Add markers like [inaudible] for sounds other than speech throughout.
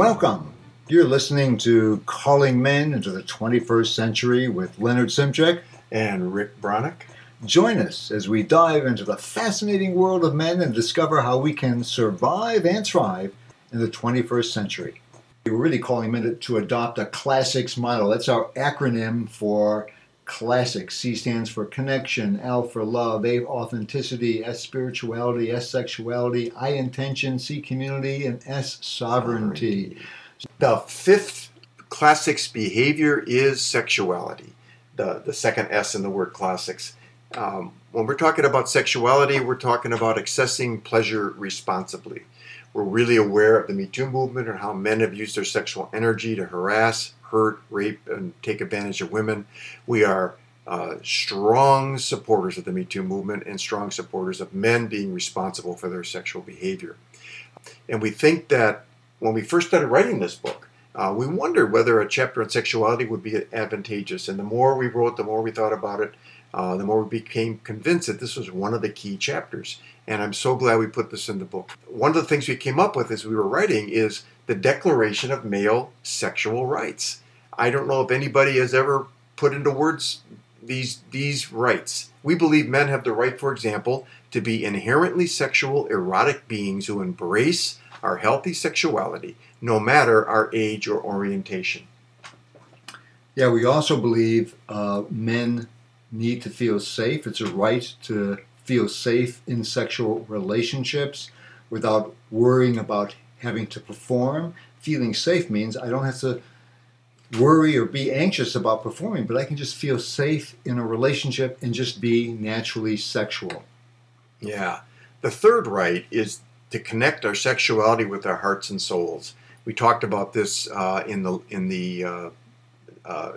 Welcome. You're listening to Calling Men into the 21st Century with Leonard Szymczak and Rick Broniec. Join us as we dive into the fascinating world of men and discover how we can survive and thrive in the 21st century. We're really calling men to adopt a classics model. That's our acronym for classics. C stands for connection, L for love, A authenticity, S spirituality, S sexuality, I intention, C community, and S sovereignty. The fifth classics behavior is sexuality. The, the second S in the word classics. Um, when we're talking about sexuality, we're talking about accessing pleasure responsibly. We're really aware of the Me Too movement and how men have used their sexual energy to harass, hurt, rape, and take advantage of women. We are uh, strong supporters of the Me Too movement and strong supporters of men being responsible for their sexual behavior. And we think that when we first started writing this book, uh, we wondered whether a chapter on sexuality would be advantageous. And the more we wrote, the more we thought about it, uh, the more we became convinced that this was one of the key chapters. And I'm so glad we put this in the book. One of the things we came up with as we were writing is the Declaration of Male Sexual Rights. I don't know if anybody has ever put into words these, these rights. We believe men have the right, for example, to be inherently sexual, erotic beings who embrace our healthy sexuality, no matter our age or orientation. Yeah, we also believe uh, men need to feel safe. It's a right to feel safe in sexual relationships without worrying about having to perform. Feeling safe means I don't have to worry or be anxious about performing, but I can just feel safe in a relationship and just be naturally sexual. Yeah. The third right is to connect our sexuality with our hearts and souls. We talked about this uh, in the in the uh, uh,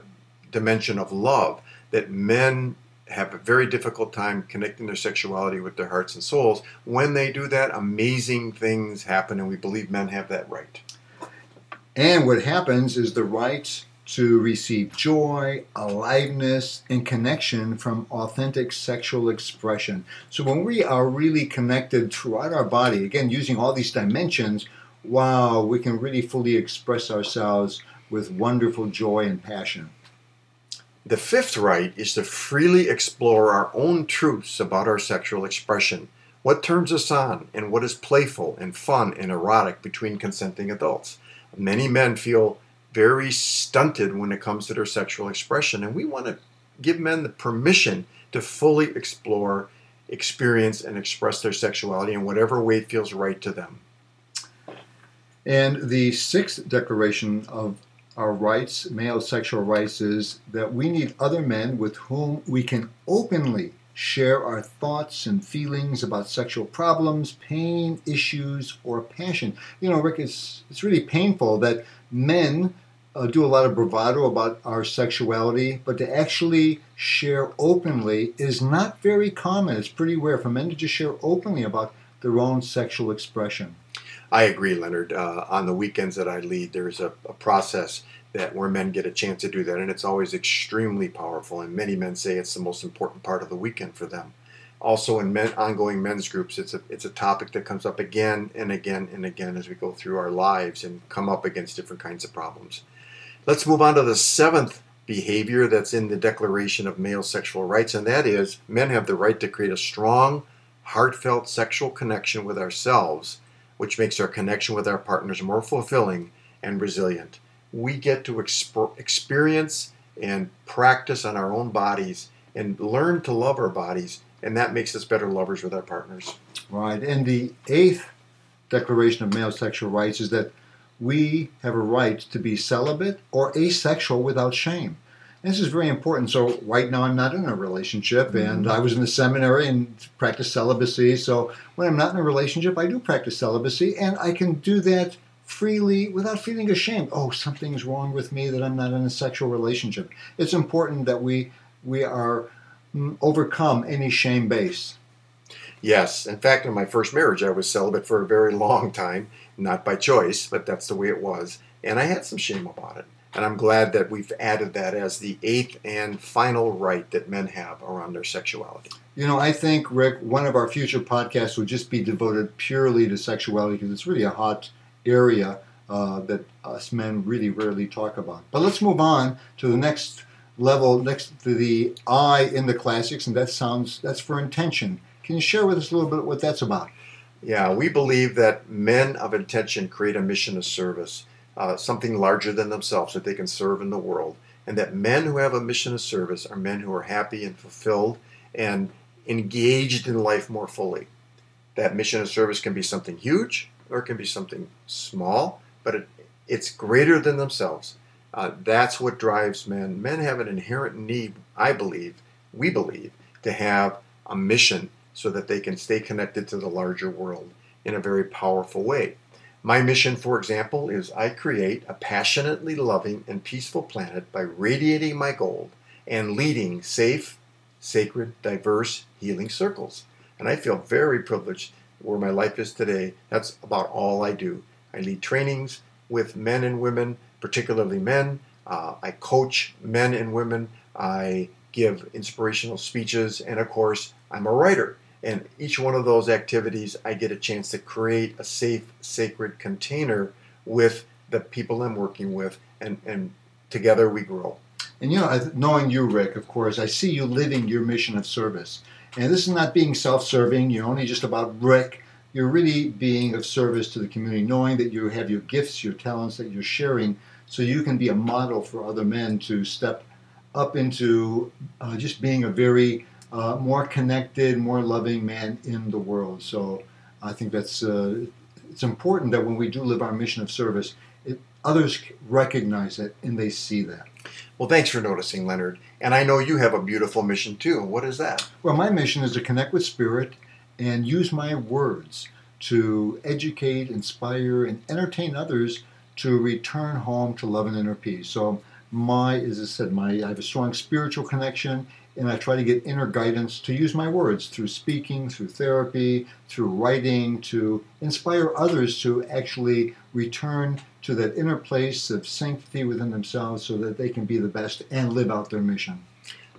dimension of love that men have a very difficult time connecting their sexuality with their hearts and souls. When they do that, amazing things happen, and we believe men have that right. And what happens is the right to receive joy, aliveness, and connection from authentic sexual expression. So when we are really connected throughout our body, again, using all these dimensions, wow, we can really fully express ourselves with wonderful joy and passion. The fifth right is to freely explore our own truths about our sexual expression, what turns us on, and what is playful and fun and erotic between consenting adults. Many men feel very stunted when it comes to their sexual expression, and we want to give men the permission to fully explore, experience, and express their sexuality in whatever way feels right to them. And the sixth declaration of our rights, male sexual rights, is that we need other men with whom we can openly share our thoughts and feelings about sexual problems, pain, issues, or passion. You know, Rick, it's, it's really painful that men uh, do a lot of bravado about our sexuality, but to actually share openly is not very common. It's pretty rare for men to just share openly about their own sexual expression. I agree, Leonard. Uh, on the weekends that I lead, there's a, a, process that where men get a chance to do that, and it's always extremely powerful. And many men say it's the most important part of the weekend for them. Also, in men, ongoing men's groups, it's a it's a topic that comes up again and again and again as we go through our lives and come up against different kinds of problems. Let's move on to the seventh behavior that's in the Declaration of Male Sexual Rights, and that is men have the right to create a strong, heartfelt sexual connection with ourselves which makes our connection with our partners more fulfilling and resilient. We get to exp- experience and practice on our own bodies and learn to love our bodies, and that makes us better lovers with our partners. Right. And the eighth Declaration of Male Sexual Rights is that we have a right to be celibate or asexual without shame this is very important. So right now I'm not in a relationship, mm-hmm. and I was in the seminary and practiced celibacy. So when I'm not in a relationship, I do practice celibacy, and I can do that freely without feeling ashamed. Oh, something's wrong with me that I'm not in a sexual relationship. It's important that we we are mm, overcome any shame base. Yes, in fact, in my first marriage, I was celibate for a very long time, not by choice, but that's the way it was, and I had some shame about it. And I'm glad that we've added that as the eighth and final right that men have around their sexuality. You know, I think, Rick, one of our future podcasts would just be devoted purely to sexuality because it's really a hot area uh, that us men really rarely talk about. But let's move on to the next level, next to the I in the classics, and that sounds that's for intention. Can you share with us a little bit what that's about? Yeah, we believe that men of intention create a mission of service, uh, something larger than themselves that they can serve in the world. And that men who have a mission of service are men who are happy and fulfilled and engaged in life more fully. That mission of service can be something huge or it can be something small, but it, it's greater than themselves. Uh, that's what drives men. Men have an inherent need, I believe, we believe, to have a mission so that they can stay connected to the larger world in a very powerful way. My mission, for example, is I create a passionately loving and peaceful planet by radiating my gold and leading safe, sacred, diverse healing circles. And I feel very privileged where my life is today. That's about all I do. I lead trainings with men and women, particularly men. Uh, I coach men and women. I give inspirational speeches. And of course, I'm a writer. And each one of those activities, I get a chance to create a safe, sacred container with the people I'm working with, and, and together we grow. And you know, knowing you, Rick, of course, I see you living your mission of service. And this is not being self serving, you're only just about Rick. You're really being of service to the community, knowing that you have your gifts, your talents that you're sharing, so you can be a model for other men to step up into uh, just being a very uh, more connected, more loving man in the world. So I think that's uh, it's important that when we do live our mission of service, it, others recognize it and they see that. Well, thanks for noticing, Leonard. And I know you have a beautiful mission too. What is that? Well, my mission is to connect with spirit and use my words to educate, inspire, and entertain others to return home to love and inner peace. So my, as I said, my I have a strong spiritual connection and I try to get inner guidance to use my words through speaking, through therapy, through writing, to inspire others to actually return to that inner place of sanctity within themselves so that they can be the best and live out their mission.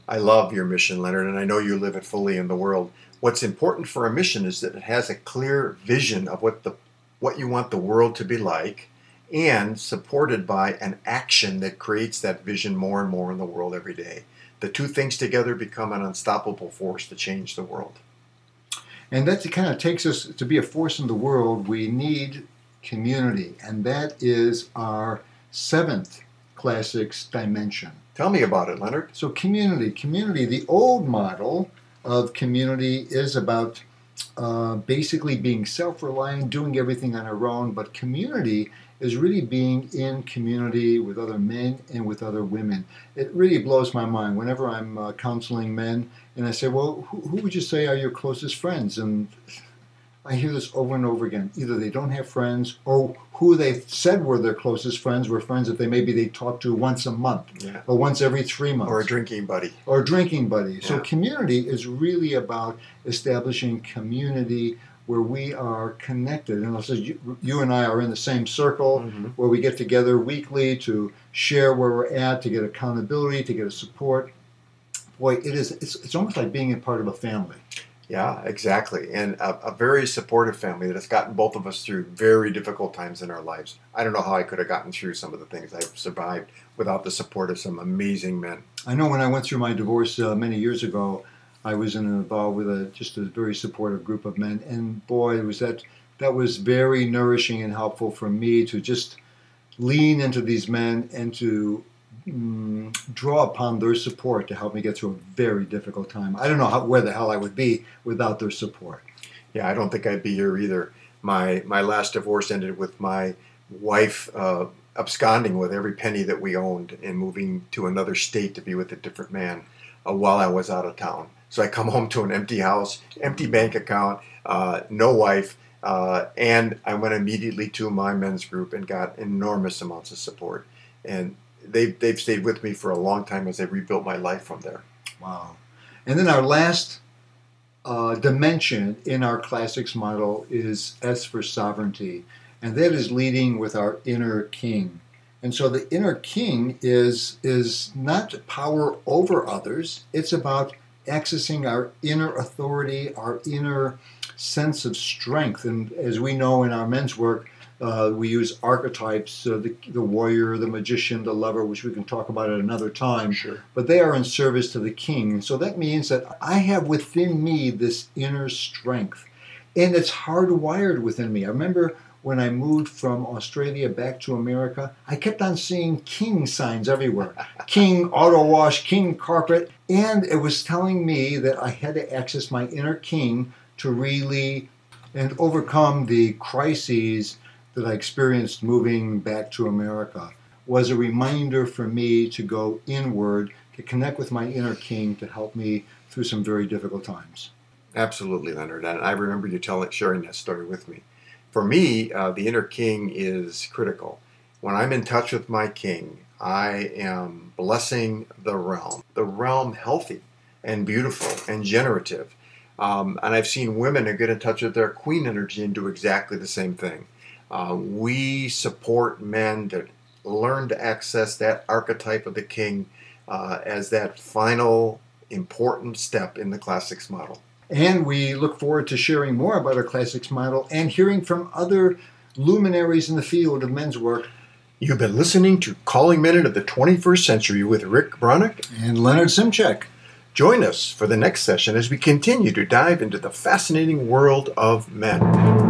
I love your mission, Leonard, and I know you live it fully in the world. What's important for a mission is that it has a clear vision of what the what you want the world to be like and supported by an action that creates that vision more and more in the world every day the two things together become an unstoppable force to change the world. And that kind of takes us to be a force in the world. We need community, and that is our seventh classics dimension. Tell me about it, Leonard. So, community. Community, the old model of community is about uh, basically being self reliant, doing everything on our own, but community is really being in community with other men and with other women. It really blows my mind whenever I'm uh, counseling men and I say, Well, who, who, would you say are your closest friends? And I hear this over and over again. Either they don't have friends or who they said were their closest friends were friends that they maybe they talk to once a month yeah. or once every three months. Or a drinking buddy. Or a drinking buddy. Yeah. So community is really about establishing community where we are connected. And so you, you, and I are in the same circle mm-hmm. where we get together weekly to share where we're at, to get accountability, to get a support. Boy, it is it's, it's almost like being a part of a family. Yeah, exactly. And a, a, very supportive family that has gotten both of us through very difficult times in our lives. I don't know how I could have gotten through some of the things I've survived without the support of some amazing men. I know when I went through my divorce uh, many years ago, I was involved with a just a very supportive group of men, and boy, was that that was very nourishing and helpful for me to just lean into these men and to mm, draw upon their support to help me get through a very difficult time. I don't know how, where the hell I would be without their support. Yeah, I don't think I'd be here either. My my last divorce ended with my wife uh, absconding with every penny that we owned and moving to another state to be with a different man uh, while I was out of town. So I come home to an empty house, empty bank account, uh, no wife, uh, and I went immediately to my men's group and got enormous amounts of support. And they've, they've stayed with me for a long time as I rebuilt my life from there. Wow. And then our last uh, dimension in our classics model is S for sovereignty, and that is leading with our inner king. And so the inner king is is not power over others; it's about accessing our inner authority, our inner sense of strength. And as we know in our men's work, Uh, we use archetypes, uh, the, the warrior, the magician, the lover, which we can talk about at another time. Sure. But they are in service to the king. So that means that I have within me this inner strength. And it's hardwired within me. I remember when I moved from Australia back to America, I kept on seeing king signs everywhere [laughs] king auto wash, king carpet. And it was telling me that I had to access my inner king to really and overcome the crises that I experienced moving back to America was a reminder for me to go inward, to connect with my inner king to help me through some very difficult times. Absolutely, Leonard. And I remember you telling, sharing that story with me. For me, uh, the inner king is critical. When I'm in touch with my king, I am blessing the realm, the realm healthy and beautiful and generative. Um, and I've seen women who get in touch with their queen energy and do exactly the same thing. Uh, we support men to learn to access that archetype of the king uh, as that final important step in the classics model. And we look forward to sharing more about our classics model and hearing from other luminaries in the field of men's work. You've been listening to Calling Men into the 21st Century with Rick Broniec and Leonard Szymczak. Join us for the next session as we continue to dive into the fascinating world of men.